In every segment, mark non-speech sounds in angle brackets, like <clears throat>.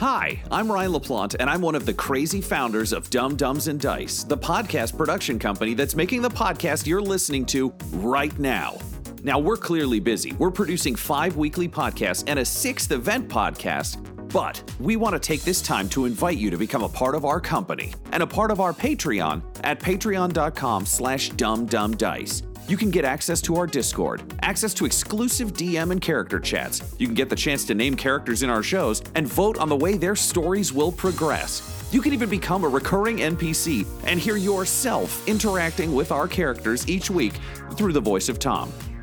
Hi, I'm Ryan LaPlante, and I'm one of the crazy founders of Dumb Dumbs and Dice, the podcast production company that's making the podcast you're listening to right now. Now, we're clearly busy. We're producing five weekly podcasts and a sixth event podcast, but we want to take this time to invite you to become a part of our company and a part of our Patreon at patreon.com slash dumbdumbdice. You can get access to our Discord, access to exclusive DM and character chats. You can get the chance to name characters in our shows and vote on the way their stories will progress. You can even become a recurring NPC and hear yourself interacting with our characters each week through the voice of Tom.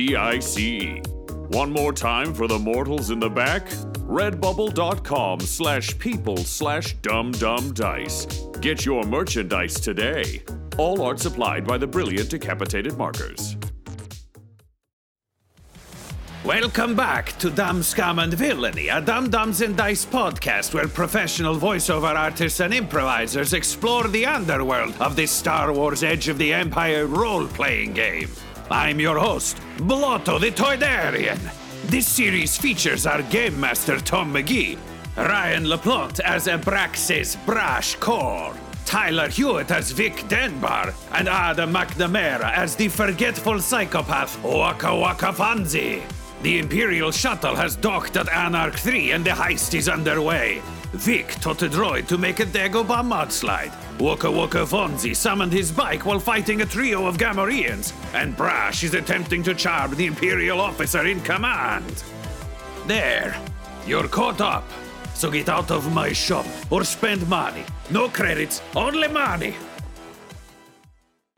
D-I-C-E. One more time for the mortals in the back. Redbubble.com slash people slash dumbdumbdice. Get your merchandise today. All art supplied by the brilliant Decapitated Markers. Welcome back to Dumb Scum and Villainy, a Dumb Dumbs and Dice podcast where professional voiceover artists and improvisers explore the underworld of this Star Wars Edge of the Empire role playing game. I'm your host, Blotto the Toydarian. This series features our game master Tom McGee, Ryan LaPlante as Abraxas Brash Core, Tyler Hewitt as Vic Denbar, and Adam McNamara as the forgetful psychopath Waka Waka Fonzie. The Imperial shuttle has docked at Anarch 3 and the heist is underway. Vic taught a droid to make a Dagobah mudslide. Waka Waka Fonzie summoned his bike while fighting a trio of Gamorreans, and Brash is attempting to charm the Imperial officer in command. There, you're caught up. So get out of my shop or spend money. No credits, only money.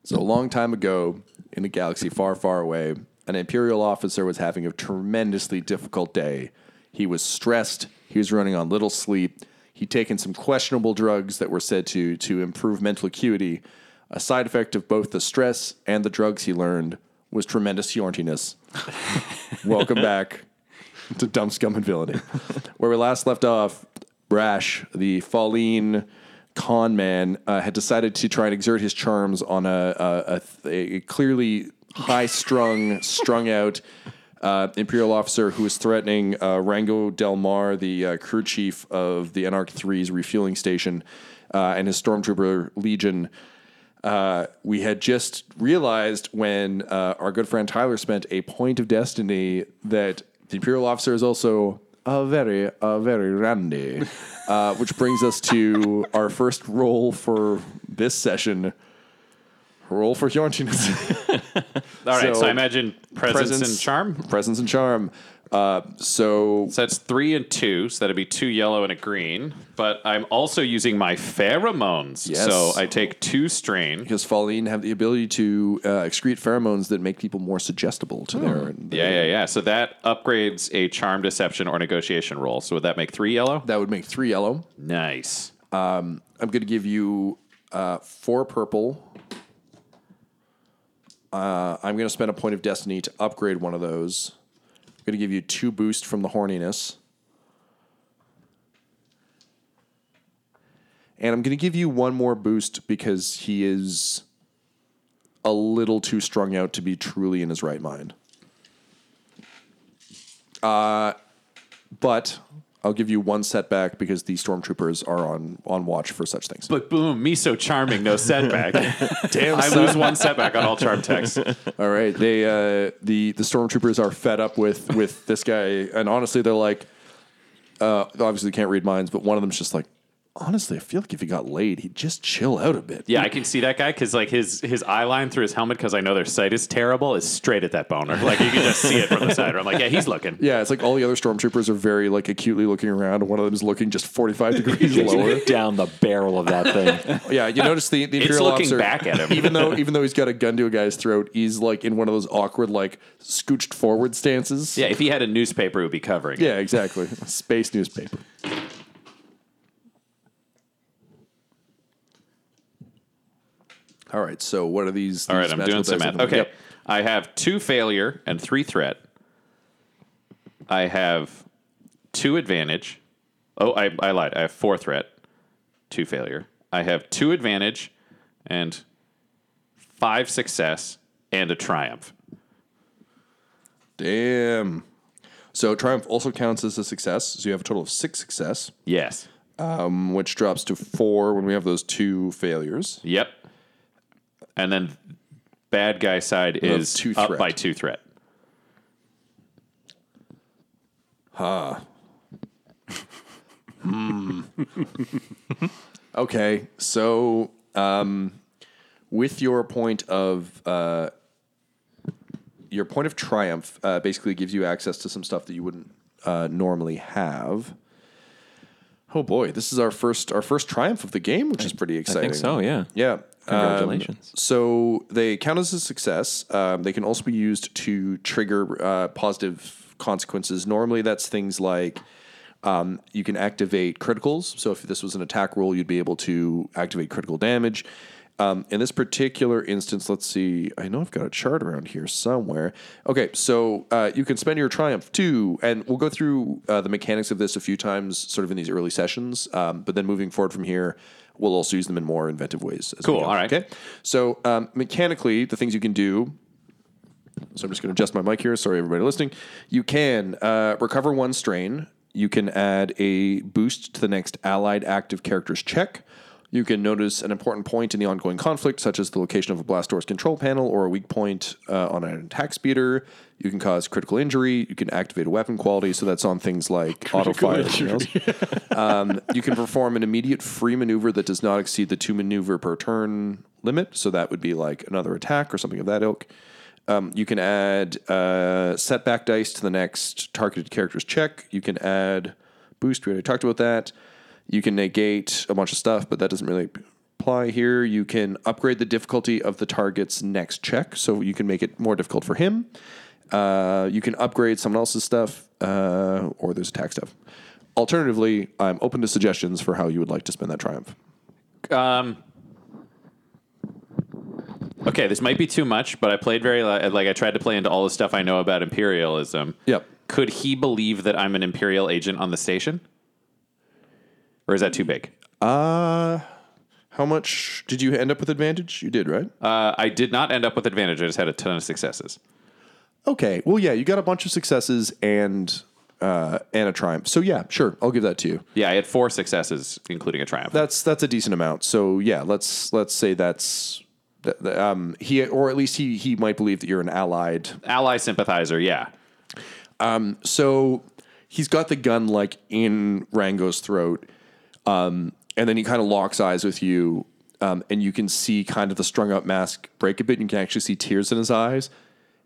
So, a long time ago, in a galaxy far, far away, an Imperial officer was having a tremendously difficult day. He was stressed, he was running on little sleep, he'd taken some questionable drugs that were said to, to improve mental acuity. A side effect of both the stress and the drugs he learned was tremendous yorntiness. <laughs> Welcome back to Dumb Scum and Villainy. Where we last left off, Brash, the Falleen con man, uh, had decided to try and exert his charms on a, a, a, a clearly high strung, strung out uh, Imperial officer who was threatening uh, Rango Del Mar, the uh, crew chief of the Anarch 3's refueling station, uh, and his Stormtrooper Legion. Uh, we had just realized when uh, our good friend Tyler spent a point of destiny that the Imperial officer is also a very, a very randy. Which brings us to our first roll for this session. Roll for Yorntiness. <laughs> All right, so, I imagine presence, and charm. Presence and charm. Uh, so So that's three and two, so that'd be two yellow and a green. But I'm also using my pheromones, Yes. so I take two strain. because Falleen have the ability to uh, excrete pheromones that make people more suggestible to their, Yeah, yeah, yeah. So that upgrades a charm, deception, or negotiation roll. So would that make three yellow? That would make three yellow. Nice. I'm going to give you uh, four purple uh, I'm going to spend a point of destiny to upgrade one of those. I'm going to give you two boost from the horniness. And I'm going to give you one more boost because he is a little too strung out to be truly in his right mind. Uh, but I'll give you one setback because the stormtroopers are on on watch for such things. But boom, me so charming, no setback. <laughs> Damn, I son. lose one setback on all charm text. All right, they uh, the the stormtroopers are fed up with with this guy, and honestly, they're like, uh, obviously they can't read minds, but one of them's just like, honestly, I feel like if he got laid, he'd just chill out a bit. Yeah, I can see that guy because like his his eye line through his helmet because I know their sight is terrible is straight at that boner. Like you can just see it from the side. I'm like, yeah, he's looking. Yeah, it's like all the other stormtroopers are very like acutely looking around, and one of them is looking just forty five degrees <laughs> lower. down the barrel of that thing. <laughs> Yeah, you notice the the It's imperial looking officer, back at him. even though <laughs> even though he's got a gun to a guy's throat, he's like in one of those awkward like scooched forward stances. Yeah, if he had a newspaper, it would be covering. it. yeah, exactly. Space newspaper. All right, so what are these? All right, I'm magical doing some dice math. at Okay? I have two failure and three threat. I have two advantage. Oh, I, I lied. I have four threat, two failure. I have two advantage and five success and a triumph. Damn. So triumph also counts as a success. So you have a total of six success, Yes. Um, which drops to four when we have those two failures. Yep. And then bad guy side is two up threat. by two threat. huh <laughs> Okay, so um, with your point of uh, your point of triumph, uh, basically gives you access to some stuff that you wouldn't uh, normally have. Oh boy, this is our first our first triumph of the game, which is pretty I exciting. think so, yeah. Yeah. Congratulations. Um, so they count as a success. Um, they can also be used to trigger uh, positive consequences. Normally, that's things like um, you can activate criticals. So if this was an attack roll, you'd be able to activate critical damage. Um, in this particular instance, let's see. I know I've got a chart around here somewhere. Okay, so uh, you can spend your triumph too, and we'll go through uh, the mechanics of this a few times, sort of in these early sessions. Um, but then moving forward from here, we'll also use them in more inventive ways. Cool, all right. Okay. So um, mechanically, the things you can do. So I'm just going to adjust my mic here. Sorry, everybody listening. You can uh, recover one strain. You can add a boost to the next allied active character's check. You can notice an important point in the ongoing conflict, such as the location of a blast door's control panel or a weak point uh, on an attack speeder. You can cause critical injury. You can activate a weapon quality, so that's on things like auto fire. and everything else. Um, you can perform an immediate free maneuver that does not exceed the two maneuver per turn limit. So that would be like another attack or something of that ilk. Um, you can add uh, setback dice to the next targeted character's check. You can add boost. We already talked about that. You can negate a bunch of stuff, but that doesn't really apply here. You can upgrade the difficulty of the target's next check, so you can make it more difficult for him. Uh, you can upgrade someone else's stuff, uh, or there's attack stuff. Alternatively, I'm open to suggestions for how you would like to spend that triumph. Um, okay, this might be too much, but I played very li- like I tried to play into all the stuff I know about imperialism. Yep. Could he believe that I'm an imperial agent on the station, or is that too big? Uh, how much did you end up with advantage? You did, right? Uh, I did not end up with advantage. I just had a ton of successes. Okay. Well, yeah, you got a bunch of successes and uh, and a triumph. So yeah, sure, I'll give that to you. Yeah, I had four successes, including a triumph. That's that's a decent amount. So yeah, let's let's say that's that, that, um he or at least he he might believe that you're an allied. Ally sympathizer, yeah. Um. So he's got the gun like in Rango's throat, um, and then he kind of locks eyes with you, um, and you can see kind of the strung up mask break a bit. And You can actually see tears in his eyes.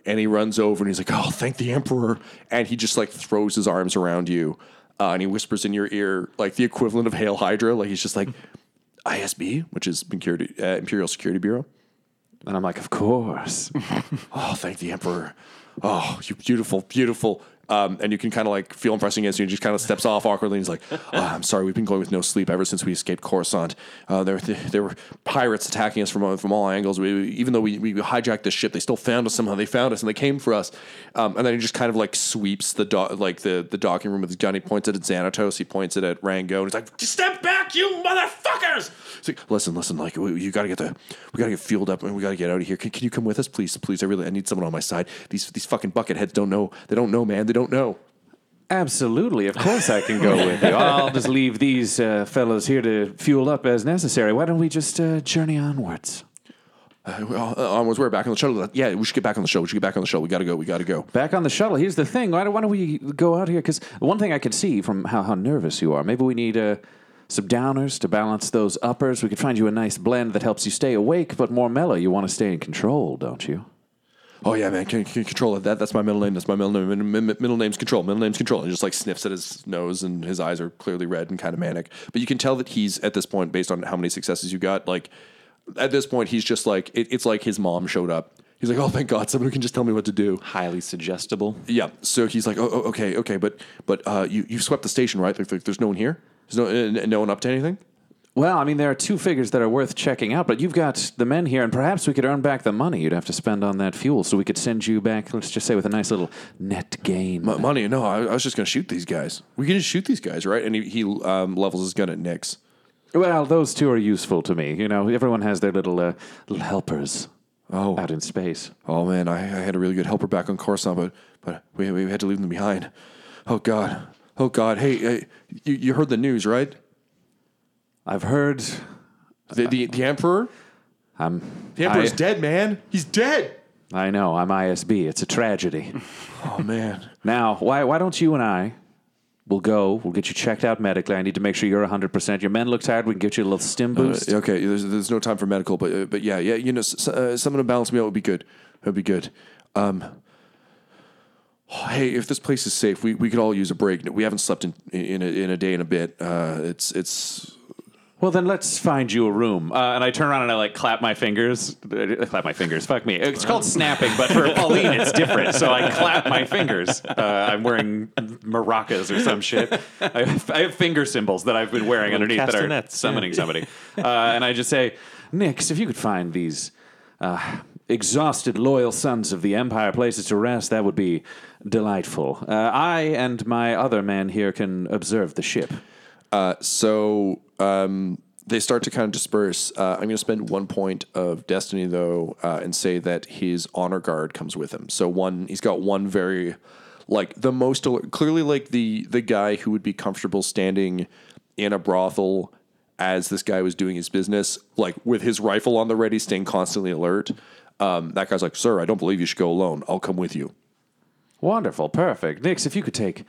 And he runs over and he's like, "Oh, thank the emperor!" And he just like throws his arms around you, uh, and he whispers in your ear like the equivalent of "Hail Hydra." Like he's just like, "ISB," which is Security, uh, Imperial Security Bureau. And I'm like, of course. <laughs> Oh, thank the emperor. Oh, you beautiful, beautiful Um, and you can kind of like feel him pressing against you. And he just kind of steps off awkwardly. And he's like, oh, "I'm sorry, we've been going with no sleep ever since we escaped Coruscant. Uh, there, there were pirates attacking us from from all angles. We, even though we, we hijacked the ship, they still found us somehow. They found us and they came for us. Um, and then he just kind of like sweeps the do- like the the docking room with his gun. He points it at Xanatos. He points it at Rango. And he's like, "Step back, you motherfuckers!" He's like, "Listen, listen. Like, we, you got to get the we got to get fueled up and we got to get out of here. Can, can you come with us, please? Please, I really I need someone on my side. These these fucking bucket heads don't know. They don't know, man. They don't know." Absolutely. Of course I can go with you. I'll just leave these uh, fellows here to fuel up as necessary. Why don't we just uh, journey onwards? Uh, well, uh, onwards, we're back on the shuttle. Yeah, we should get back on the show. We should get back on the show. We got to go. We got to go. Back on the shuttle. Here's the thing. Why don't, why don't we go out here? Because one thing I could see from how, how nervous you are, maybe we need uh, some downers to balance those uppers. We could find you a nice blend that helps you stay awake but more mellow. You want to stay in control, don't you? Oh yeah, man, can, can you control it? That that's my middle name. That's my middle name. Mi- mi- Middle name's control. Middle name's control. And just like sniffs at his nose, and his eyes are clearly red and kind of manic. But you can tell that he's at this point, based on how many successes you got, like at this point, he's just like it, it's like his mom showed up. He's like, oh, thank God, someone who can just tell me what to do. Highly suggestible. Yeah. So he's like, oh, oh okay, okay, but but uh, you you swept the station, right? Like, like, there's no one here. There's no uh, no one up to anything. Well, I mean, there are two figures that are worth checking out, but you've got the men here, and perhaps we could earn back the money you'd have to spend on that fuel, so we could send you back, let's just say, with a nice little net gain. M- money? No, I, I was just gonna shoot these guys. We can just shoot these guys, right? And he, he um, levels his gun at Nix. Well, those two are useful to me. You know, everyone has their little, uh, little helpers Oh, out in space. Oh man, I, I had a really good helper back on Coruscant, but but we, we had to leave them behind. Oh god, oh god. Hey, hey you, you heard the news, right? I've heard. The the, the emperor, I'm. the emperor's I, dead, man. He's dead. I know. I'm ISB. It's a tragedy. <laughs> Oh man. now, why why don't you and I? We'll go. We'll get you checked out medically. I need to make sure you're 100%. Your men look tired. We can get you a little stim boost. Uh, okay, there's, there's no time for medical, but uh, but yeah, yeah. You know, s- uh, someone to balance me out would be good. That'd be good. Um. Hey, if this place is safe, we, we could all use a break. We haven't slept in in a, in a day and a bit. Uh, it's it's Well, then let's find you a room. Uh, and I turn around and I like clap my fingers. Uh, clap my fingers. Fuck me. It's called snapping, but for Falleen, it's different. So I clap my fingers. Uh, I'm wearing maracas or some shit. I have, I have finger cymbals that I've been wearing underneath that are castanets, summoning somebody. Uh, and I just say, Nix, if you could find these uh, exhausted, loyal sons of the Empire places to rest, that would be delightful. Uh, I and my other man here can observe the ship. Uh, so um, they start to kind of disperse. Uh, I'm going to spend one point of destiny though, uh, and say that his honor guard comes with him. So one, he's got one very, like the most clearly like the the guy who would be comfortable standing in a brothel as this guy was doing his business, like with his rifle on the ready, staying constantly alert. Um, that guy's like, "Sir, I don't believe you should go alone. I'll come with you." Wonderful, perfect. Nix, if you could take.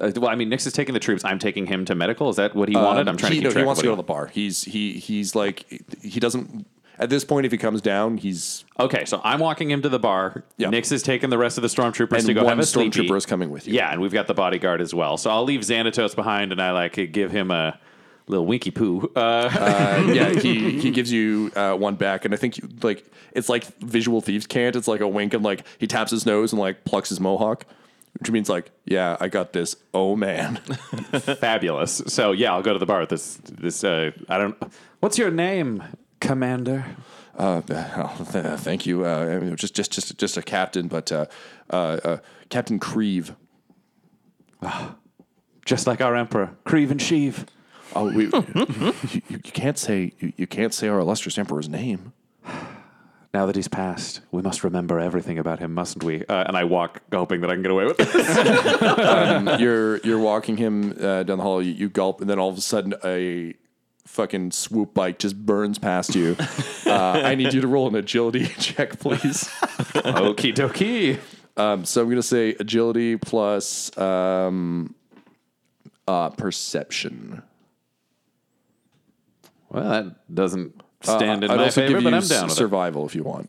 Uh, well, I mean, Nix is taking the troops. I'm taking him to medical. Is that what he wanted? I'm trying he, to keep no, he wants to go to the bar. He's he he's like he doesn't at this point. If he comes down, he's Okay, so I'm walking him to the bar. Yeah. Nix is taking the rest of the stormtroopers and to go one have a stormtrooper is coming with you. Yeah, and we've got the bodyguard as well. So I'll leave Xanatos behind, and I like give him a little winky poo. Uh, Uh, <laughs> yeah. He he gives you uh, one back, and I think you, like it's like visual thieves can't. It's like a wink, and like he taps his nose and like plucks his mohawk, which means like, yeah, I got this. Oh man, <laughs> fabulous. So yeah, I'll go to the bar with this. This uh, I don't. What's your name, Commander? uh, <laughs> oh, <laughs> thank you. Uh, just just just just a captain, but uh, uh, uh, Captain Creve. Just like our emperor, Creve and Sheev. Oh, we, you, you, you can't say you, you can't say our illustrious emperor's name. Now that he's passed, we must remember everything about him, mustn't we? Uh, and I walk, hoping that I can get away with it. <laughs> you're you're walking him uh, down the hall. You, you gulp, and then all of a sudden, a fucking swoop bike just burns past you. Uh, I need you to roll an agility <laughs> check, please. Okie dokie. Um, so I'm gonna say agility plus um, uh, perception. Well, that doesn't stand in Uh, I'd my also favor, give but you I'm down with it. survival if you want.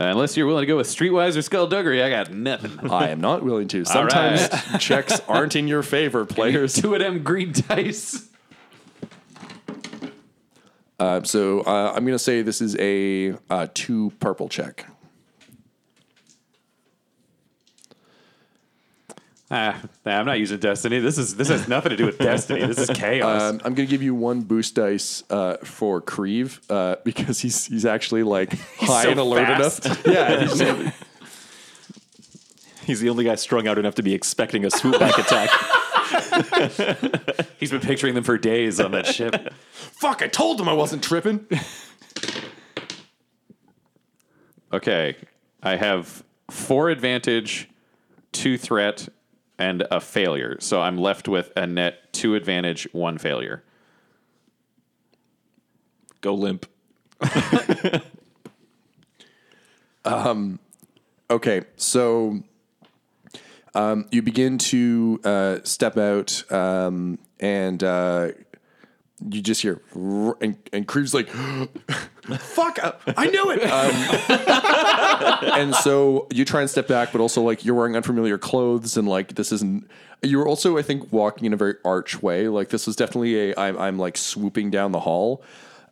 Unless you're willing to go with Streetwise or Skullduggery, I got nothing. <laughs> I am not willing to. <laughs> Sometimes <laughs> checks aren't in your favor, players. Two of them green dice. Uh, so uh, I'm gonna say this is a uh, two purple check. Ah, nah, I'm not using destiny. This is this has nothing to do with <laughs> destiny. This is chaos. Um, I'm going to give you one boost dice uh, for Creve uh, because he's he's actually like <laughs> high so and alert fast. enough. <laughs> Yeah, he's, He's the only guy strung out enough to be expecting a swoop back attack. He's been picturing them for days on that ship. fuck! I told him I wasn't tripping. Okay, I have four advantage, two threat, and a failure. So I'm left with a net two advantage, one failure. Go limp. <laughs> Okay, so um, you begin to uh, step out, um, and uh, you just hear, and, and Creve's like, <gasps> "Fuck! I knew it!" Um, <laughs> and so you try and step back, but also like you're wearing unfamiliar clothes, and like this isn't. You're also, I think, walking in a very arch way. Like this was definitely a. I'm, I'm like swooping down the hall.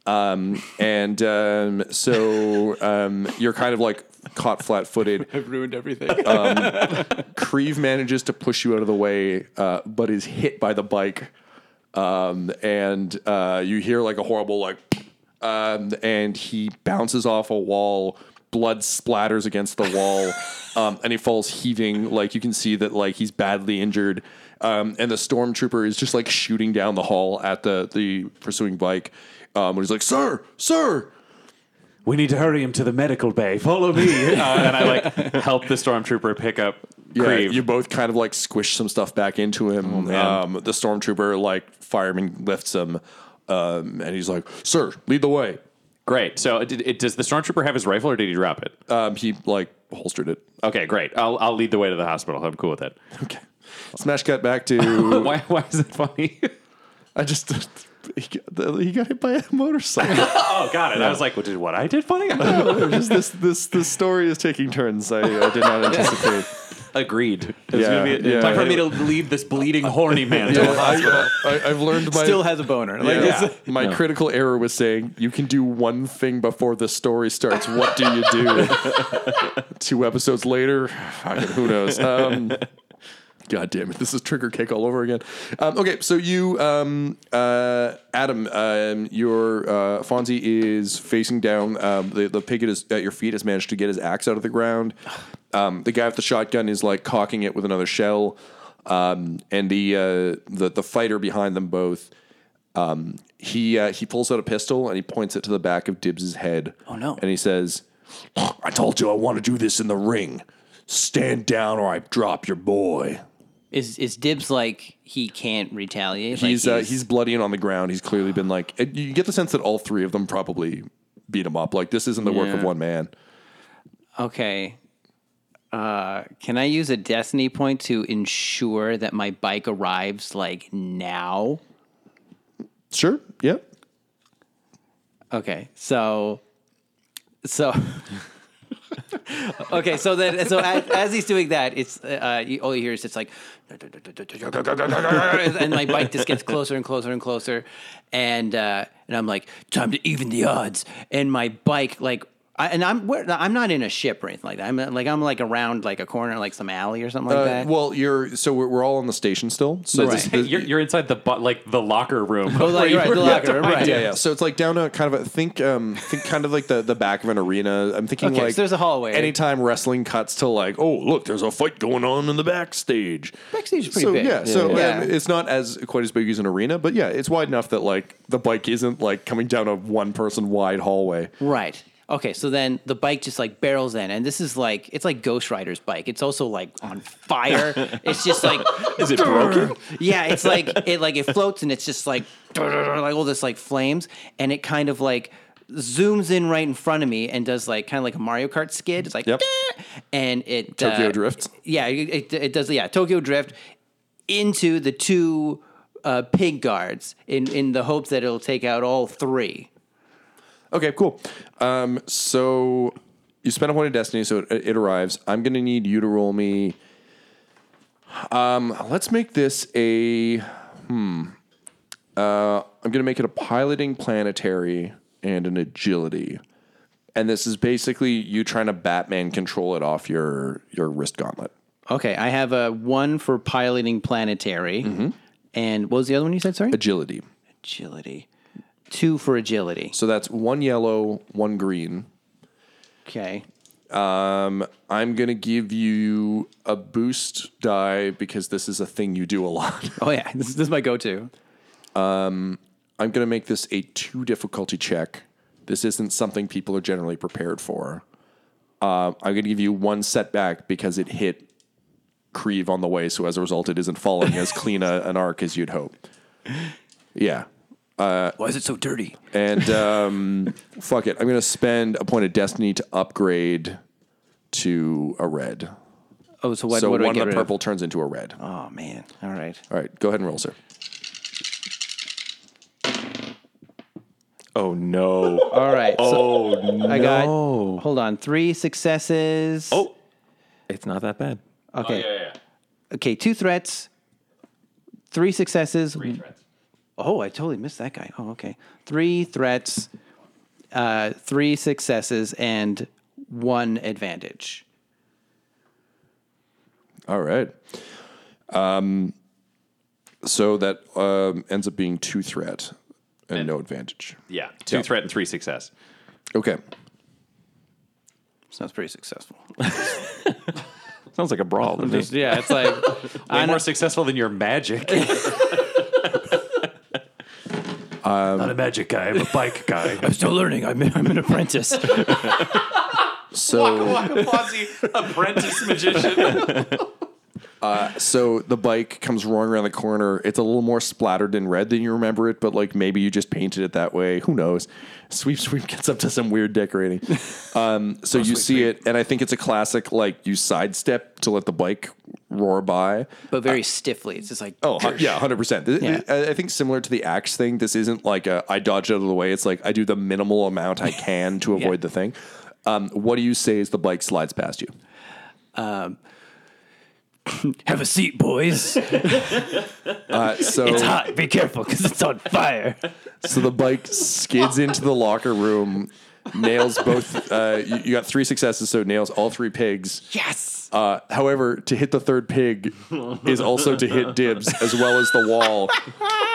Um, and um, so um, you're kind of like caught flat footed. <laughs> I've ruined everything. Creve manages to push you out of the way, uh, but is hit by the bike. Um, and uh, you hear like a horrible like, um, and he bounces off a wall. Blood splatters against the wall, <laughs> um, and he falls heaving. Like you can see that like he's badly injured. Um, and the stormtrooper is just like shooting down the hall at the the pursuing bike. Um, when he's like, "Sir, sir!" We need to hurry him to the medical bay. Follow me. <laughs> Uh, and I like help the stormtrooper pick up Yeah, you both kind of like squish some stuff back into him. um, the stormtrooper, like fireman, lifts him, um, and he's like, "Sir, lead the way." Great. So it, it, does the stormtrooper have his rifle, or did he drop it? Um, he like holstered it. Okay, great. I'll I'll lead the way to the hospital. I'm cool with it. Okay. Smash cut back to. <laughs> Why why is it funny? I just he got, he got hit by a motorcycle. <laughs> oh, got it. I was like, what did what I did funny? <laughs> just this this this story is taking turns. I, I did not anticipate. Agreed. It's Yeah, gonna be yeah. time for me to leave this bleeding horny man to a hospital. I, I, I've learned my Still has a boner. Like, Yeah. it's- My critical error was saying you can do one thing before the story starts. What do you do? <laughs> Two episodes later, fucking who knows? Um, God damn it! This is trigger cake all over again. Um, okay, so you, um, uh, Adam, um, your uh, Fonzie is facing down. Um, the the pig at, his, at your feet has managed to get his axe out of the ground. Um, the guy with the shotgun is like cocking it with another shell, um, and the uh, the the fighter behind them both he uh, he pulls out a pistol and he points it to the back of Dibs's head. Oh, no. And he says, "I told you I want to do this in the ring. Stand down or I drop your boy." Is is Dibs like he can't retaliate? Like, He's uh, he's bloody and on the ground. He's clearly been like it- you get the sense that all three of them probably beat him up. Like this isn't the work of Yeah. one man. okay. Uh, can I use a destiny point to ensure that my bike arrives like now? Sure. Yep. Okay, so so <laughs> okay, so then so as, as he's doing that, it's uh, you, all you hear is it's like, <laughs> and my bike just gets closer and closer and closer, and uh, and I'm like, time to even the odds, and my bike like. I, and I'm we're- I'm not in a ship or anything like that. I'm like I'm like around like a corner, like some alley or something like Uh, that. well, you're so we're, we're all on the station still. So Right. this, Hey, this- you're, you're inside the bu- like the locker room. Oh, like, <laughs> right, the locker room, right. yeah, yeah. So it's like down a kind of a think, um, think kind of like the, the back of an arena. I'm thinking Okay, like so there's a hallway. Anytime wrestling cuts to like, oh look, there's a fight going on in the backstage. Backstage is pretty so, big. Yeah, so Yeah. um, it's not as quite as big as an arena, but yeah, it's wide enough that like the bike isn't like coming down a one person wide hallway. Right. Okay, so then the bike just like barrels in, and this is like it's like Ghost Rider's bike. It's also like on fire. it's just like <laughs> Is it broken? yeah, it's like it like it floats and it's just like like all this like flames, and it kind of like zooms in right in front of me and does like kind of like a Mario Kart skid. It's like Yep. and it Tokyo uh, Drift. Yeah, it, it, it does. Yeah, Tokyo Drift into the two uh, pig guards in in the hope that it'll take out all three. Okay, cool. Um, so you spend a point of destiny, so it, it arrives. I'm gonna need you to roll me. Um, let's make this a. Hmm. Uh, I'm gonna make it a piloting planetary and an agility, and this is basically you trying to Batman control it off your your wrist gauntlet. Okay, I have a one for piloting planetary, Mm-hmm. and what was the other one you said? Sorry, Agility. agility. Two for agility. So that's one yellow, one green. Okay. Um, I'm going to give you a boost die because this is a thing you do a lot. <laughs> Oh yeah, this, this is my go-to. Um, I'm going to make this a two difficulty check. This isn't something people are generally prepared for. Uh, I'm going to give you one setback because it hit Creve on the way. So as a result, it isn't falling as <laughs> clean a, an arc as you'd hope. Yeah. Why is it so dirty? And um, <laughs> fuck it. I'm going to spend a point of destiny to upgrade to a red. Oh, so what? so what do I one get of the rid of? purple turns into a red. Oh man. All right. All right. Go ahead and roll, sir. Oh no. All right. So Oh I got. Hold on. Three successes. Oh, it's not that bad. Okay. Okay. Two threats. Three successes. Three threats. Oh, I totally missed that guy. Oh, okay. Three threats. Uh, three successes and one advantage. All right. Um, so that um, ends up being two threat and, no advantage. Yeah, two Yeah. threat and three success. Okay. Sounds pretty successful. <laughs> <laughs> Sounds like a brawl to me. yeah, it's like Way more successful than your magic. <laughs> Not a magic guy. I'm a bike guy. <laughs> I'm still learning. I'm, I'm an apprentice. <laughs> So apprentice magician. <laughs> so the bike comes roaring around the corner. It's a little more splattered in red than you remember it, but like maybe you just painted it that way. Who knows? Sweep Sweep gets up to some weird decorating. Um, so you see it, and I think it's a classic like you sidestep to let the bike roar by. but very stiffly. It's just like Oh, yeah, hundred percent. Yeah. I think similar to the axe thing, this isn't like a I dodge out of the way. It's like I do the minimal amount I can to <laughs> avoid the thing. Um, what do you say as the bike slides past you? <clears throat> have a seat, boys. <laughs> Uh, so It's hot. Be careful because it's on fire. So the bike skids into the locker room, nails both. Uh, you, you got three successes, so nails all three pigs. Yes. Uh, however, to hit the third pig is also to hit dibs as well as the wall.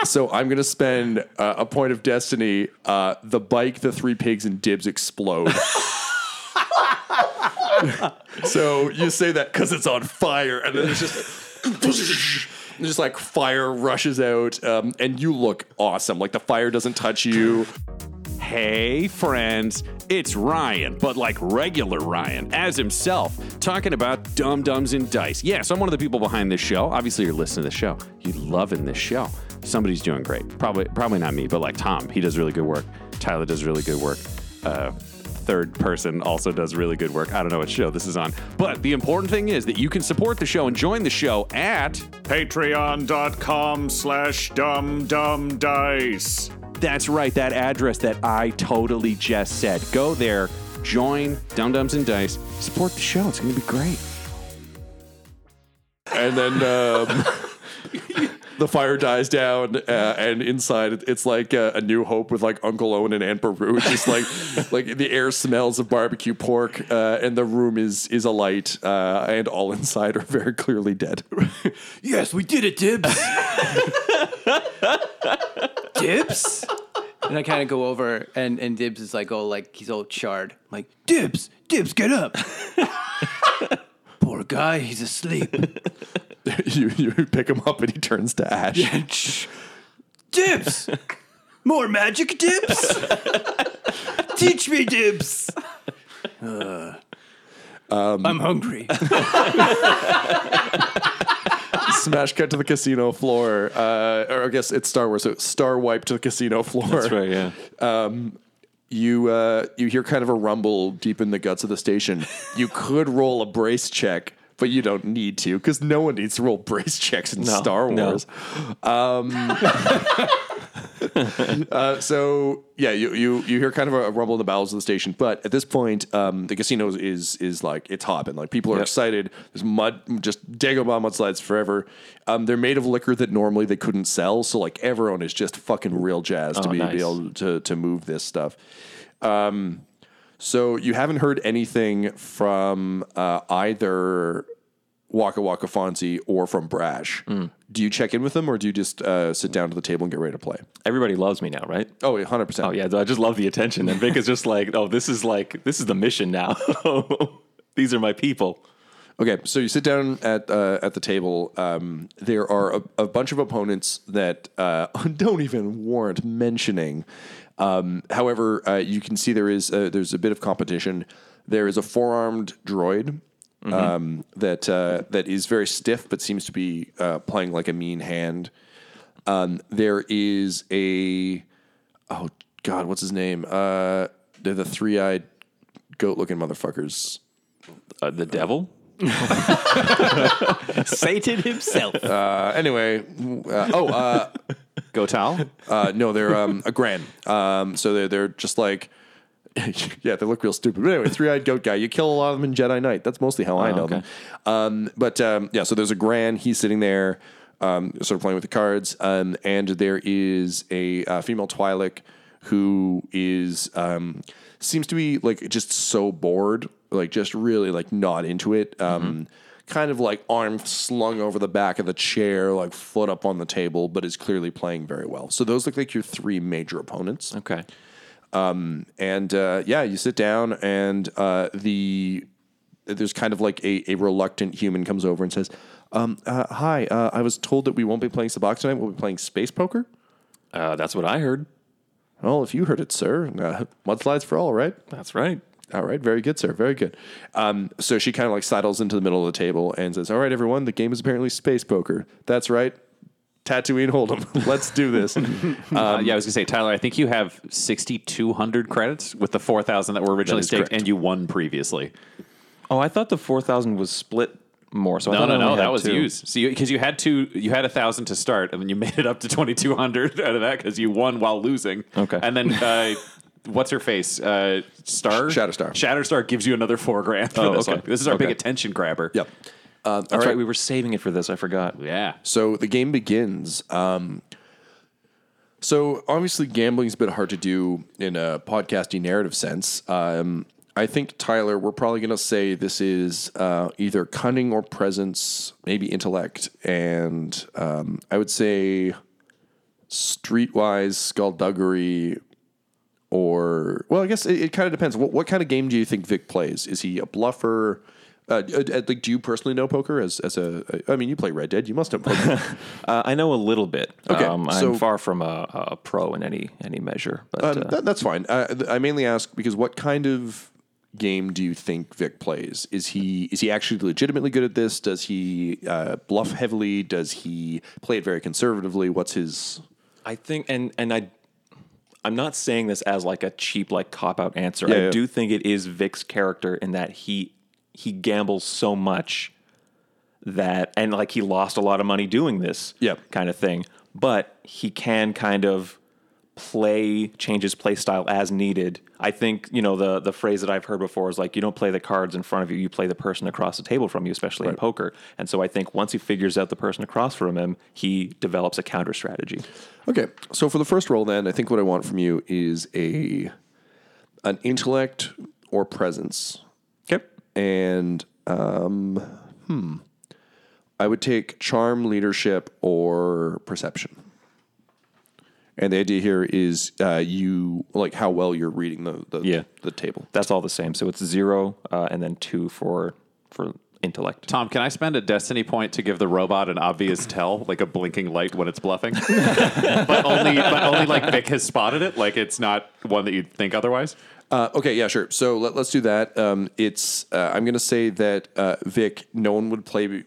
So I'm going to spend uh, a point of destiny. Uh, the bike, the three pigs, and dibs explode. <laughs> so you say that because it's on fire, and then it's just. Just like fire rushes out, um, and you look awesome. Like the fire doesn't touch you. Hey, friends, it's Ryan, but like regular Ryan, as himself, talking about Dumb Dumbs and Dice. Yes, I'm one of the people behind this show. Obviously, you're listening to the show. You're loving this show. Somebody's doing great. Probably, probably not me, but like Tom, he does really good work. Tyler does really good work. Uh, third person also does really good work. I don't know what show this is on, but the important thing is that you can support the show and join the show at Patreon.com slash dum dum dice. That's right, that address that I totally just said. Go there, join Dumb Dumbs and Dice, support the show. It's going to be great. and then um, <laughs> the fire dies down, uh, and inside it's like uh, a New Hope with like Uncle Owen and Aunt Beru. It's <laughs> Just like like the air smells of barbecue pork, uh, and the room is is alight, uh, and all inside are very clearly dead. <laughs> Yes, we did it, Dibs. Dibs? And I kind of go over, and, and Dibs is like, oh, like he's all charred. I'm like, Dibs, Dibs, get up. <laughs> Poor guy, he's asleep. <laughs> you you pick him up, and he turns to ash. Dibs! More magic, Dibs? <laughs> Teach me, Dibs. Uh, I'm hungry. <laughs> Smash cut to the casino floor, uh, or I guess it's Star Wars. So star wipe to the casino floor. That's right. Yeah. you uh, you hear kind of a rumble deep in the guts of the station. You could roll a brace check, but you don't need to because no one needs to roll brace checks in Star no. Wars. Um, <laughs> uh, so yeah, you, you you hear kind of a rumble in the bowels of the station, but at this point, um, the casino is is like it's hopping. Like people are Yep. excited. There's mud, just Dagobah mudslides forever. Um, they're made of liquor that normally they couldn't sell, so like everyone is just fucking real jazzed to Oh, be, nice. be able to to move this stuff. Um, so you haven't heard anything from uh, either Waka Waka Fonzie or from Brash. Do you check in with them or do you just uh, sit down to the table and get ready to play? Everybody loves me now, right? Oh, yeah, 100%. Oh yeah, I just love the attention. And Vic is just like, oh, this is like this is the mission now. <laughs> These are my people. Okay, so you sit down at uh, at the table. Um, there are a, a bunch of opponents that uh, <laughs> don't even warrant mentioning. Um, however, uh, you can see there is uh, there's a bit of competition. There is a four armed droid um, that uh, that is very stiff, but seems to be uh, playing like a mean hand. Um, there is a oh god, what's his name? Uh, they're the three eyed goat looking motherfuckers. Uh, the devil. <laughs> Satan himself. Uh, anyway, uh, oh, uh, Go uh, no, they're um, a Gran. Um, so they're they're just like, <laughs> yeah, they look real stupid. But anyway, three eyed goat guy. You kill a lot of them in Jedi Knight. That's mostly how I know them. Um, but um, yeah, so there's a Gran. He's sitting there, um, sort of playing with the cards, um, and there is a uh, female Twi'lek who is um, seems to be like just so bored, like just really like not into it. Um, Kind of like arm slung over the back of the chair, like foot up on the table, but is clearly playing very well. So those look like your three major opponents. Okay. And uh, yeah, you sit down, and uh, the there's kind of like a, a reluctant human comes over and says, um, uh, "Hi, uh, I was told that we won't be playing Sabacc tonight. We'll be playing space poker." Uh, that's what I heard. Well, if you heard it, sir, uh, mudslides for all, right? That's right. All right, very good, sir. Very good. Um, so she kind of like sidles into the middle of the table and says, "All right, everyone, the game is apparently space poker. That's right, Tatooine Hold'em. <laughs> Let's do this." <laughs> uh, yeah, I was gonna say, Tyler. I think you have sixty two hundred credits with the four thousand that were originally is staked, correct. and you won previously. Oh, I thought the four thousand was split more. So I No, no, no, that was two. used. So because you, had two, you had a thousand to start, and then you <laughs> made it up to twenty two hundred out of that because you won while losing. Okay. and then. Uh, What's her face? Uh, Star Shatterstar. Shatterstar gives you another four grand for Oh, this okay. one. This is our big attention grabber. yep. Um, That's right. We were saving it for this. I forgot. Yeah. So the game begins. Um, so obviously, gambling is a bit hard to do in a podcasting narrative sense. Um, I think Tyler, we're probably going to say this is uh, either cunning or presence, maybe intellect, and um, I would say streetwise skullduggery. Or well, I guess it, it kind of depends. What, what kind of game do you think Vic plays? Is he a bluffer? Uh, uh, like, do you personally know poker as as a? I mean, you play Red Dead. You must know poker. <laughs> Uh, I know a little bit. Okay, Um, I'm so- far from a, a pro in any any measure. But Um, uh, that, that's fine. Uh, th- I mainly ask because what kind of game do you think Vic plays? Is he is he actually legitimately good at this? Does he uh, bluff heavily? Does he play it very conservatively? What's his? I think, and and I, I'm not saying this as like a cheap like cop out answer. Yeah, I yeah. do think it is Vic's character in that he he gambles so much that and like he lost a lot of money doing this Yep. kind of thing. But he can kind of play change his play style as needed. I think, you know, the the phrase that I've heard before is like you don't play the cards in front of you, you play the person across the table from you, especially in poker. And so I think once he figures out the person across from him, he develops a counter strategy. Okay, so for the first roll, then I think what I want from you is a an intellect or presence. And um, hmm, I would take charm, leadership, or perception. And the idea here is uh, you like how well you're reading the the, Yeah. the table. That's all the same. So it's zero uh, and then two for for intellect. Tom, can I spend a destiny point to give the robot an obvious tell, like a blinking light when it's bluffing? <laughs> but only, but only like Vic has spotted it. Like it's not one that you'd think otherwise. Uh, okay, yeah, sure. So let, let's do that. Um, it's uh, I'm going to say that uh, Vic, no one would play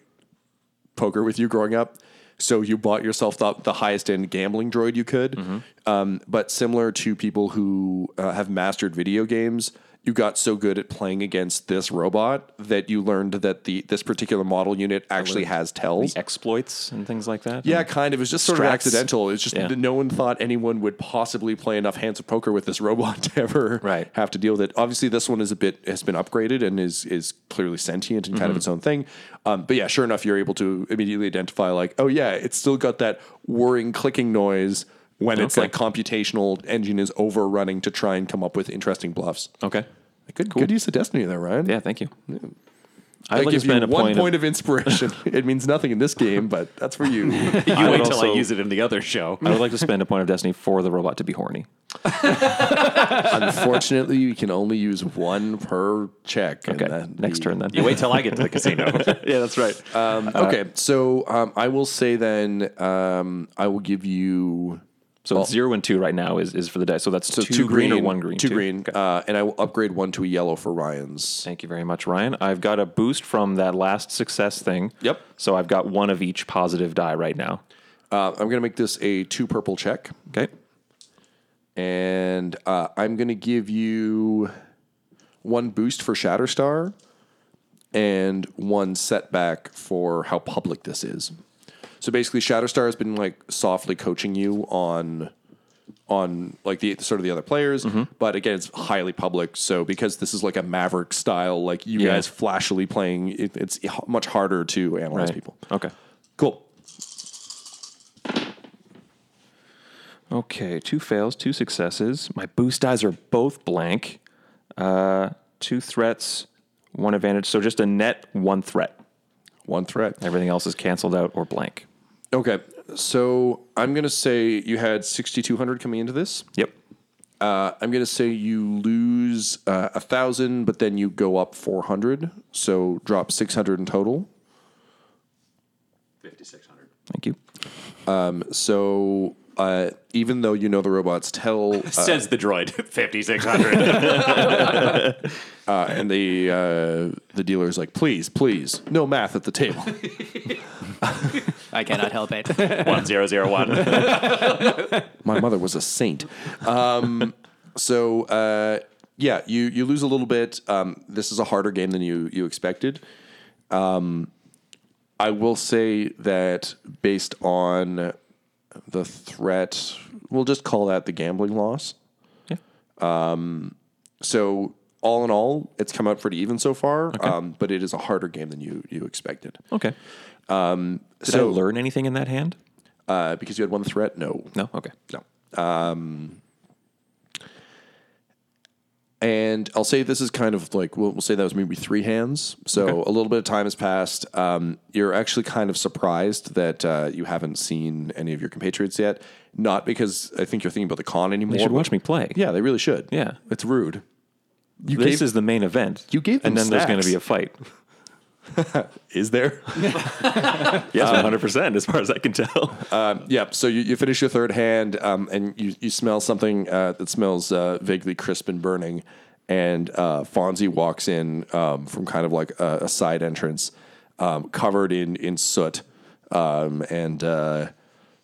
poker with you growing up, so you bought yourself the, the highest end gambling droid you could. Um, but similar to people who uh, have mastered video games, you got so good at playing against this robot that you learned that the this particular model unit actually has tells. Exploits and things like that. Yeah, kind of. It was just sort of accidental. It's just Yeah. no one thought anyone would possibly play enough hands of poker with this robot to ever Right. have to deal with it. Obviously, this one is a bit has been upgraded and is is clearly sentient and kind Mm-hmm. of its own thing. Um, but yeah, sure enough, you're able to immediately identify like, oh yeah, it's still got that whirring clicking noise when it's Okay. like computational engine is overrunning to try and come up with interesting bluffs. Okay. Good, good use of destiny there, Ryan. Yeah. Thank you. I'd I like to give you spend a one point point, of- of, inspiration. <laughs> it means nothing in this game, but that's for you. <laughs> You would wait till I also- use it in the other show. I would like to spend a point of destiny for the robot to be horny. <laughs> Unfortunately, you can only use one per check. and Okay, then next the- turn then. You wait till I get to the casino. yeah, that's right. Um, okay, so um, I will say then um, I will give you So zero and two right now is, is for the dice. So that's so two, green, or one green. two green, uh, and I will upgrade one to a yellow for Ryan's. Thank you very much, Ryan. I've got a boost from that last success thing. Yep. So I've got one of each positive die right now. Uh, I'm going to make this a two purple check, Okay. and uh, I'm going to give you one boost for Shatterstar and one setback for how public this is. So basically, Shatterstar has been like softly coaching you on on like the sort of the other players, but again, it's highly public. So because this is like a Maverick style, like you Yeah. guys flashily playing, it, it's h- much harder to analyze people. Okay. Cool. Okay. Two fails, two successes. My boost dies are both blank. Uh, two threats, one advantage. So just a net one threat. One threat. Everything else is canceled out or blank. Okay, so I'm gonna say you had 6,200 coming into this. Yep. Uh, I'm gonna say you lose uh, a thousand, but then you go up 400, so drop 600 in total. 5,600. Thank you. So uh, even though you know the robots tell, <laughs> uh, Says the droid. <laughs> 5,600. <laughs> uh, and the uh, the dealer's like, please, please, no math at the table. I cannot help it. 1001. My mother was a saint. Um, so uh, yeah, you you lose a little bit. Um, this is a harder game than you you expected. Um, I will say that based on the threat, we'll just call that the gambling loss. Yeah. Um, so all in all, it's come out pretty even so far. Um, but it is a harder game than you you expected. Okay. Um, Did so- I learn anything in that hand? Uh, because you had one threat, no, No. Okay. No. Um, and I'll say this is kind of like we'll, we'll say that was maybe three hands. So a little bit of time has passed. Um, you're actually kind of surprised that uh, you haven't seen any of your compatriots yet. Not because I think you're thinking about the con anymore. They should watch me play. Yeah, they really should. Yeah. it's rude. You this gave- is the main event. You gave them and then there's going to be a fight. <laughs> Is there? <laughs> Yes, one hundred percent, as far as I can tell. Yeah. So you, you finish your third hand, um, and you, you smell something uh, that smells uh, vaguely crisp and burning. And uh, Fonzie walks in um, from kind of like a, a side entrance, um, covered in in soot, um, and uh,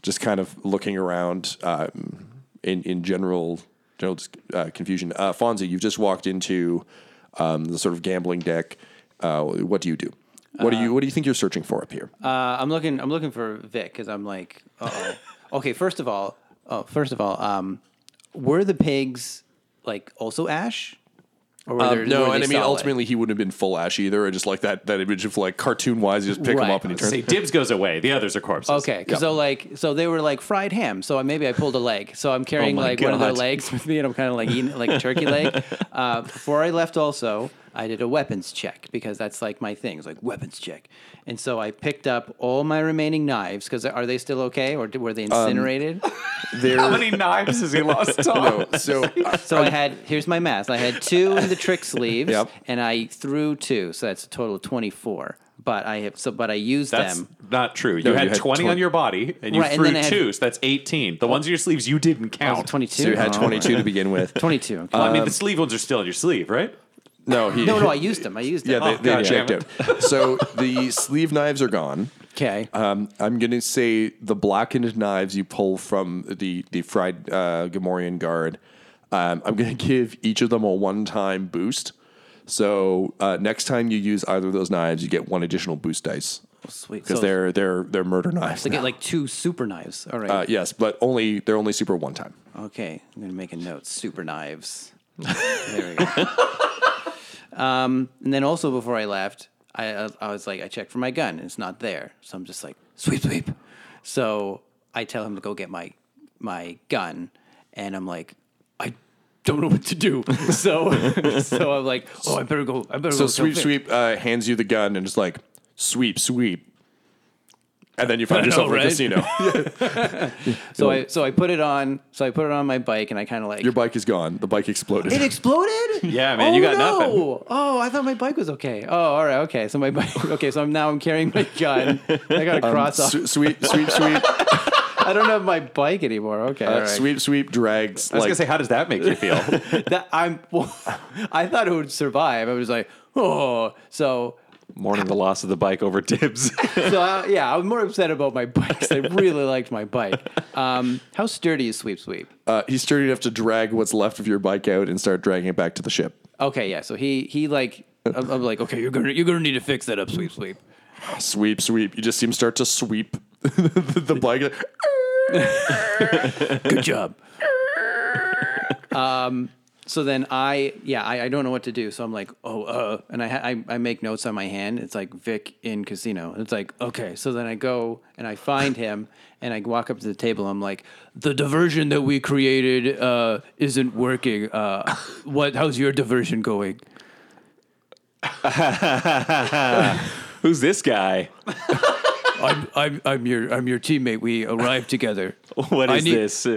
just kind of looking around um, in in general general uh, confusion. Uh, Fonzie, you've just walked into um, the sort of gambling deck. Uh, what do you do? What do you What do you think you're searching for up here? Uh, I'm looking. I'm looking for Vic because I'm like, oh. okay. First of all, oh, first of all, um, were the pigs like also ash? Or were Um, there- no, were and I mean solid? ultimately he wouldn't have been full ash either. I just like that that image of like cartoon wise, you just pick him Right. up and he turns. Say Dibs goes away. The others are corpses. Okay, 'cause so like, so they were like fried ham. So maybe I pulled a leg. So I'm carrying my like one of their God. legs with me, and I'm kind of like eating like a turkey leg. <laughs> Uh, before I left, also I did a weapons check because that's like my thing. It's like weapons check, and so I picked up all my remaining knives because are they still okay or were they um, incinerated? <laughs> There, How many knives has he <laughs> lost, Tom? no, so <laughs> so I had here's my math. I had two in the trick sleeves, Yep. and I threw two, so that's a total of twenty four. But I have so, but I used them. That's them. not true. You No, had you had 20 twen- on your body, and you Right, threw then I had- two, so that's 18. The ones in your sleeves you didn't oh, count. Twenty two. so you had oh. twenty two to begin with. Twenty two. Well, I mean, the um, sleeve ones are still in your sleeve, right? No, he no, no, I <laughs> used them. I used yeah, them. they, Oh, they God checked damn. So the sleeve knives are gone. Okay. Um, I'm going to say the blackened knives you pull from the the fried uh, Gamorrean guard. Um, I'm going <laughs> to give each of them a one time boost. So uh, next time you use either of those knives, you get one additional boost dice Sweet. because So, they're they're they're murder knives. to now. get like two super knives. All right. Uh, yes, but only they're only super one time. okay. I'm gonna make a note. Super knives. there we go. <laughs> um, and then also before I left, I I was like, I checked for my gun, and it's not there. So I'm just like, sweep, sweep. So I tell him to go get my my gun, and I'm like, I don't know what to do. <laughs> So, so I'm like, oh, I better go. I better So go. tell sweep sweep uh, hands you the gun and is like sweep sweep, and then you find <laughs> yourself know, in a casino. <laughs> <laughs> So I so I put it on. So I put it on my bike, and I kind of like. Your bike is gone. The bike exploded. it exploded. Yeah, man, oh, you got no. nothing. Oh, I thought my bike was okay. Oh, all right, okay. So my bike. Okay, so I'm now I'm carrying my gun. I got a cross off. S- sweep sweep sweep I don't have my bike anymore. Okay, all uh, right. sweep sweep drags. I was like, gonna say, how does that make you feel? That I'm. Well, I thought it would survive. I was like, oh. So Mourning the loss of the bike over Dibs. <laughs> so I, yeah, I was more upset about my bike 'cause I really liked my bike. Um, how sturdy is Sweep Sweep? uh, he's sturdy enough to drag what's left of your bike out and start dragging it back to the ship. Okay, yeah. So he he like I'm, I'm like okay, you're gonna you're gonna need to fix that up, Sweep Sweep. Sweep sweep. You just see him start to sweep <laughs> the, the bike. <laughs> Good job. um. So then I yeah I, I don't know what to do. So I'm like oh uh and I, I I make notes on my hand. It's like Vic in casino. It's like okay. So then I go and I find him <laughs> and I walk up to the table. I'm like the diversion that we created uh isn't working. Uh, <laughs> what how's your diversion going? <laughs> Who's this guy? I'm I'm I'm your I'm your teammate. We arrived together. What I is need- this?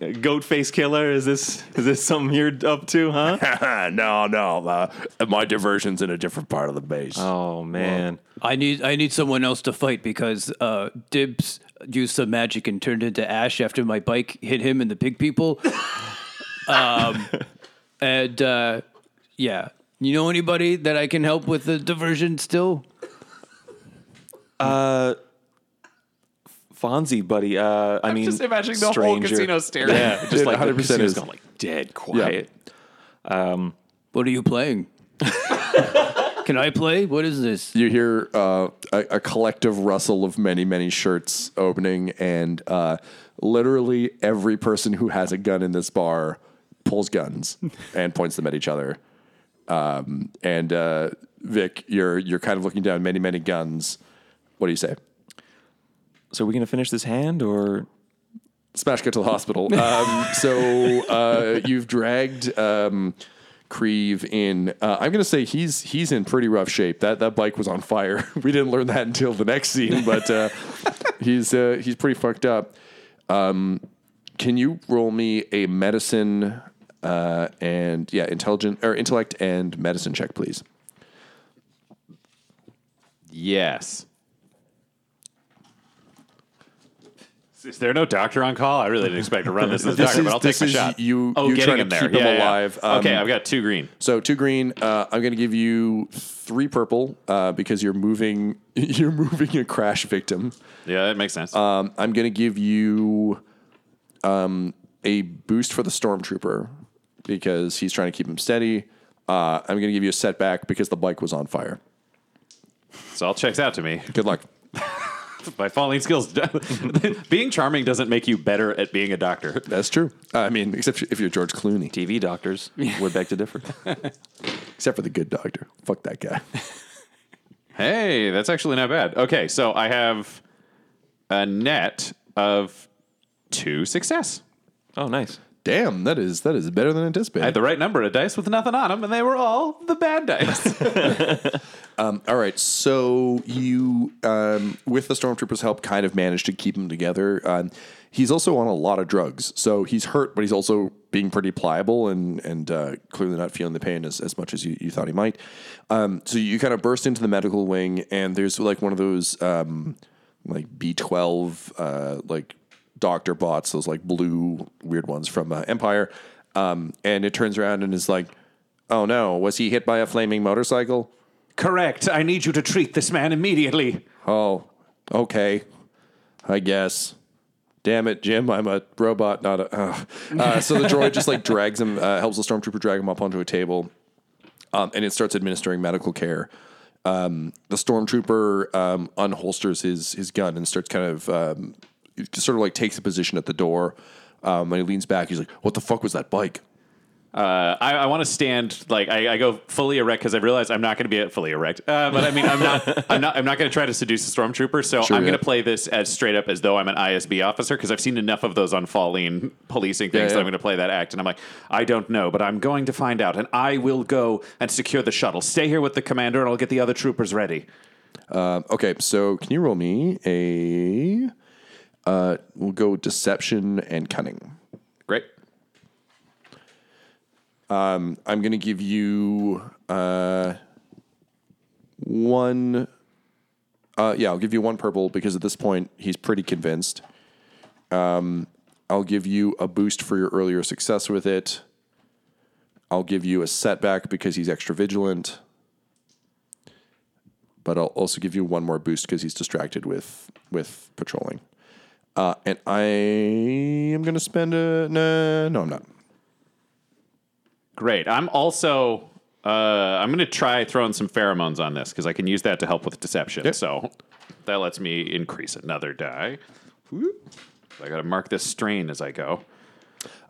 Uh, goat face killer? Is this is this something you're up to, huh? <laughs> no, no. Uh, my diversion's in a different part of the base. Oh man. I need I need someone else to fight because uh, Dibs used some magic and turned into ash after my bike hit him and the pig people. <laughs> um, and uh, yeah, you know anybody that I can help with the diversion still? Fonzie, buddy. Uh, I mean, just imagining the whole casino staring. Yeah, <laughs> just It like 100% casino's is. gone like dead quiet. What are you playing? <laughs> can I play? What is this? you hear uh, a, a collective rustle of many, many shirts opening, and uh, literally every person who has a gun in this bar pulls guns <laughs> and points them at each other. Um, and uh, Vic, you're you're kind of looking down many, many guns. What do you say? So are we gonna finish this hand or? Smash get to the hospital. <laughs> Um, so uh, you've dragged um, Creve in. Uh, I'm going to say he's he's in pretty rough shape. That that bike was on fire. <laughs> we didn't learn that until the next scene, but uh, <laughs> he's uh, he's pretty fucked up. Um, can you roll me a medicine uh, and yeah, intelligent or intellect and medicine check, please? yes. Is there no doctor on call? I really didn't expect to run this as a <laughs> This doctor, is- but I'll this take my shot. you- oh, you getting trying to him there. keep him Yeah, yeah, yeah. alive. Um, okay, I've got two green. So two green. Uh, I'm going to give you three purple uh, because you're moving. <laughs> You're moving a crash victim. Yeah, that makes sense. Um, I'm going to give you um, a boost for the stormtrooper because he's trying to keep him steady. Uh, I'm going to give you a setback because the bike was on fire. so all checks out to me. Good luck. <laughs> My falling skills. <laughs> being charming doesn't make you better at being a doctor. That's true. Uh, I mean, except if you're George Clooney. TV doctors would beg to differ. <laughs> Except for the good doctor. Fuck that guy. Hey, that's actually not bad. Okay, so I have a net of two success. Oh, nice. Damn, that is that is better than anticipated. I had the right number of dice with nothing on them, and they were all the bad dice. All right, so you, um, with the stormtroopers' help, kind of managed to keep him together. Um, he's also on a lot of drugs, so he's hurt, but he's also being pretty pliable and and uh, clearly not feeling the pain as, as much as you, you thought he might. Um, so you kind of burst into the medical wing, and there's like one of those um, like B twelve uh, like doctor bots, those like blue weird ones from uh, Empire, um, and it turns around and is like, "Oh no, was he hit by a flaming motorcycle?" Correct. I need you to treat this man immediately. Oh, okay. I guess. Damn it, Jim! I'm a robot, not a. Uh. Uh, so the droid just like drags him, uh, helps the stormtrooper drag him up onto a table, um, and it starts administering medical care. Um, the stormtrooper um, unholsters his his gun and starts kind of um, sort of like takes a position at the door. Um, and he leans back. He's like, "What the fuck was that bike?" Uh, I, I want to stand like I, I go fully erect because I realize I'm not going to be fully erect. Uh, but I mean, I'm not. <laughs> I'm not. I'm not going to try to seduce a stormtrooper. So Sure, I'm going to play this as straight up as though I'm an ISB officer because I've seen enough of those on Falleen policing things. Yeah, that. I'm going to play that act, and I'm like, I don't know, but I'm going to find out, and I will go and secure the shuttle. Stay here with the commander, and I'll get the other troopers ready. Okay, so can you roll me a? Uh, we'll go deception and cunning. Great. I'm going to give you uh, one. Uh, yeah, I'll give you one purple because at this point he's pretty convinced. Um, I'll give you a boost for your earlier success with it. I'll give you a setback because he's extra vigilant. But I'll also give you one more boost because he's distracted with with patrolling. Uh, and I am going to spend a no, no, I'm not. Great. I'm also uh, I'm going to try throwing some pheromones on this because I can use that to help with deception. So that lets me increase another die. I got to mark this strain as I go.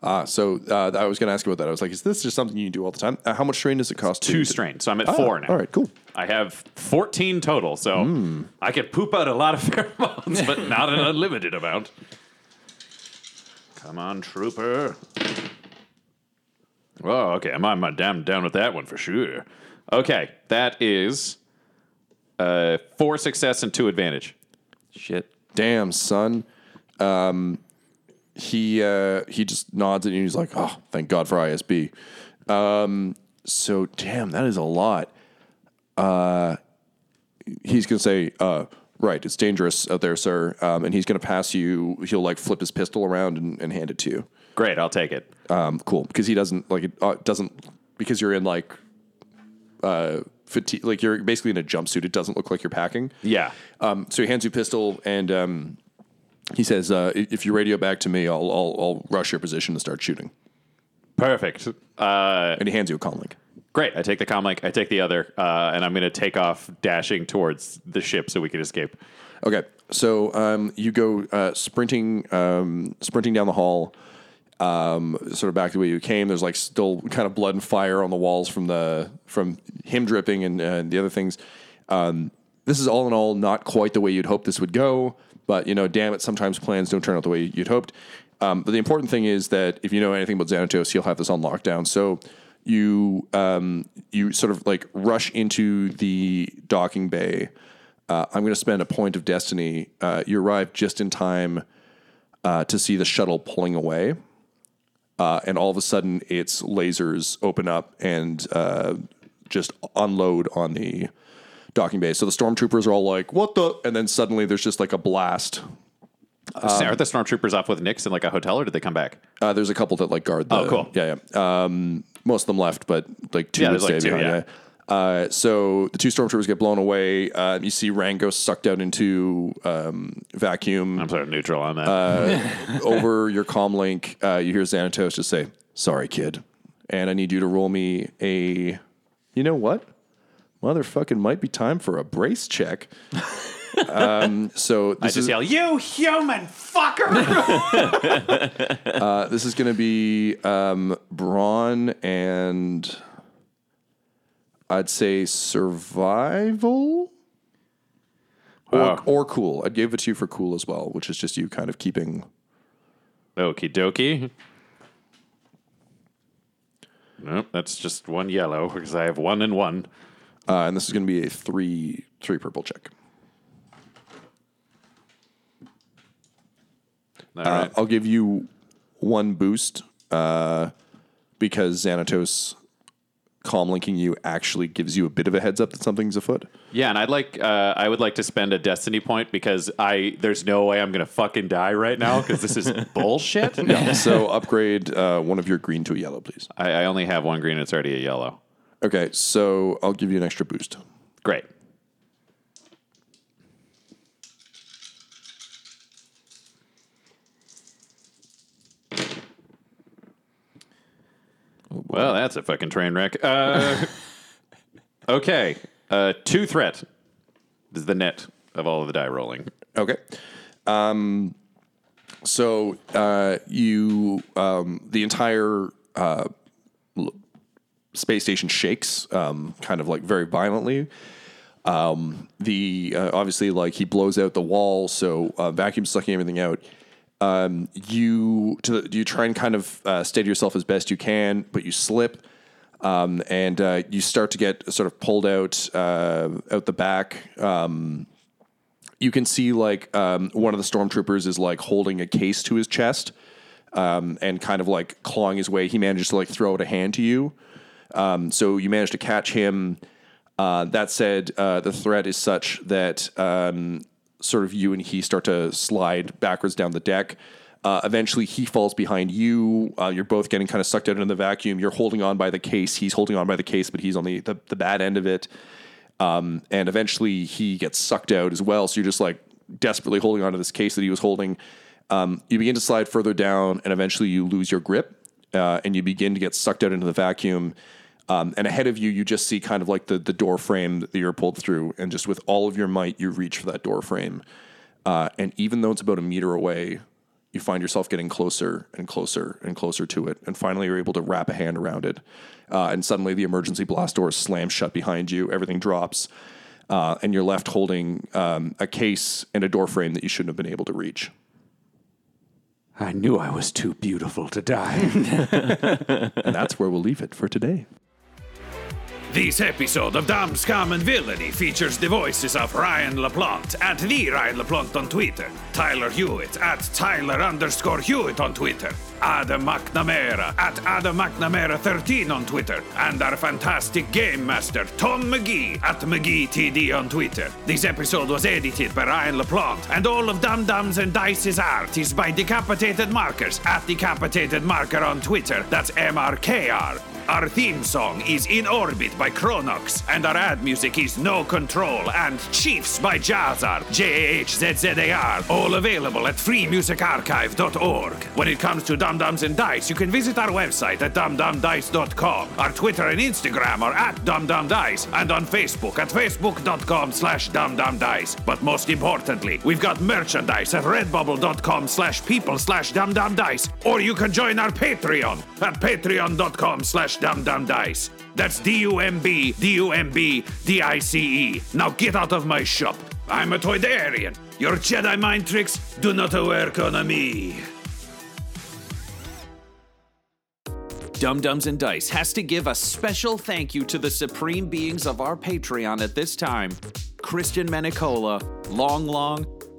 Ah, so uh, I was going to ask you about that. I was like, is this just something you do all the time? Uh, how much strain does it cost? Two to- strain. So I'm at Ah, four now. All right, cool. I have 14 total, so I could poop out a lot of <laughs> pheromones, but not an unlimited amount. Come on, trooper. Oh, okay. I'm, I'm down, down with that one for sure. Okay, that is uh, four success and two advantage. Shit. Damn, son. Um, he uh, he just nods at you. and He's like, "Oh, thank God for ISB." Um, so, damn, that is a lot. Uh, he's gonna say, uh, "Right, it's dangerous out there, sir." Um, and he's gonna pass you. He'll like flip his pistol around and, and hand it to you. Great, I'll take it. Um, cool, because he doesn't like it. Uh, doesn't because you're in like uh fatigue. Like you're basically in a jumpsuit. It doesn't look like you're packing. Yeah. Um, so he hands you a pistol and um, he says, uh, "If you radio back to me, I'll, I'll I'll rush your position and start shooting." Perfect. Uh, And he hands you a comm link. great. I take the comlink, I take the other, uh, and I'm going to take off dashing towards the ship so we can escape. Okay, so um, you go uh, sprinting, um, sprinting down the hall, um, sort of back the way you came. There's like still kind of blood and fire on the walls from the from him dripping and the other things. Um, this is all in all not quite the way you'd hope this would go, but you know, damn it, sometimes plans don't turn out the way you'd hoped. Um, but the important thing is that if you know anything about Xanatos, he'll have this on lockdown. So you um, you sort of like rush into the docking bay. Uh, I'm going to spend a point of destiny. Uh, you arrive just in time uh, to see the shuttle pulling away, uh, and all of a sudden, its lasers open up and uh, just unload on the docking bay. So the stormtroopers are all like, "What the?" And then suddenly, there's just like a blast. Are the stormtroopers off with Nix in like a hotel, or did they come back? Uh, there's a couple that like guard. The, Oh, cool. Yeah, yeah. Um, most of them left, but like two Yeah, would there's, like, two, behind. Yeah. Uh, so the two stormtroopers get blown away. Uh, you see Rango sucked out into um, vacuum. I'm sort of neutral on that. <laughs> over your comm link, uh, you hear Xanatos just say, "Sorry, kid," and I need you to roll me a. You know what? Motherfucking might be time for a brace check. <laughs> um, so I this just is yell, "You human fucker!" <laughs> uh, this is going to be um, brawn and I'd say survival. Or, Wow. or cool. I gave it to you for cool as well, which is just you kind of keeping Okie dokie. Nope, that's just one yellow because I have one and one. Uh, and this is going to be a three three purple check. Uh, right. I'll give you one boost uh, because Xanatos calm linking you actually gives you a bit of a heads up that something's afoot. Yeah, and I'd like uh, I would like to spend a destiny point because I there's no way I'm gonna fucking die right now because this is <laughs> bullshit. <laughs> so upgrade uh, one of your green to a yellow, please. I, I only have one green. It's already a yellow. Okay, so I'll give you an extra boost. Great. Well, that's a fucking train wreck. Uh, <laughs> okay, uh, two threat is the net of all of the die rolling. Okay. Um, so uh, you, um, the entire uh, space station shakes, um, kind of like very violently. Um, the uh, obviously like he blows out the wall, so uh, vacuum sucking everything out. Um, you to you try and kind of uh, steady yourself as best you can, but you slip, um, and uh, you start to get sort of pulled out uh, out the back. Um, you can see like um, one of the stormtroopers is like holding a case to his chest um, and kind of like clawing his way. He manages to like throw out a hand to you. Um, so you manage to catch him. Uh, that said, uh, the threat is such that um, sort of you and he start to slide backwards down the deck. Uh, eventually, he falls behind you. Uh, you're both getting kind of sucked out into the vacuum. You're holding on by the case. He's holding on by the case, but he's on the, the, the bad end of it. Um, and eventually, he gets sucked out as well. So you're just like desperately holding onto this case that he was holding. Um, you begin to slide further down, and eventually, you lose your grip, uh, and you begin to get sucked out into the vacuum. Um, and ahead of you, you just see kind of like the the door frame that you're pulled through, and just with all of your might, you reach for that door frame. Uh, and even though it's about a meter away, you find yourself getting closer and closer and closer to it, and finally you're able to wrap a hand around it. Uh, and suddenly, the emergency blast door slams shut behind you. Everything drops, uh, and you're left holding um, a case and a door frame that you shouldn't have been able to reach. I knew I was too beautiful to die. <laughs> And that's where we'll leave it for today. This episode of Dumb Scum and Villainy features the voices of Ryan LaPlante at the Ryan LaPlante on Twitter, Tyler Hewitt at Tyler underscore Hewitt on Twitter, Adam McNamara at Adam McNamara 13 on Twitter, and our fantastic game master Tom McGee at McGeeTD on Twitter. This episode was edited by Ryan LaPlante, and all of Dumb Dumbs and Dice's art is by Decapitated Markers at Decapitated Marker on Twitter. That's MRKR. Our theme song is In Orbit by Chronox, and our ad music is No Control and Chiefs by Jahzzar, J-A-H-Z-Z-A-R, all available at freemusicarchive.org. When it comes to Dumb Dumbs and Dice, you can visit our website at dumbdumbdice.com. Our Twitter and Instagram are at dumbdumbdice, and on Facebook at facebook.com slash dumbdumbdice. But most importantly, we've got merchandise at redbubble.com slash people slash dumbdumbdice, or you can join our Patreon at patreon.com slash dumbdumbdice. That's D-U-M-B, D-U-M-B, D-I-C-E. Now get out of my shop. I'm a Toydarian. Your Jedi mind tricks do not work on me. Dumb Dumbs and Dice has to give a special thank you to the supreme beings of our Patreon at this time Christian Menicola, Long Long,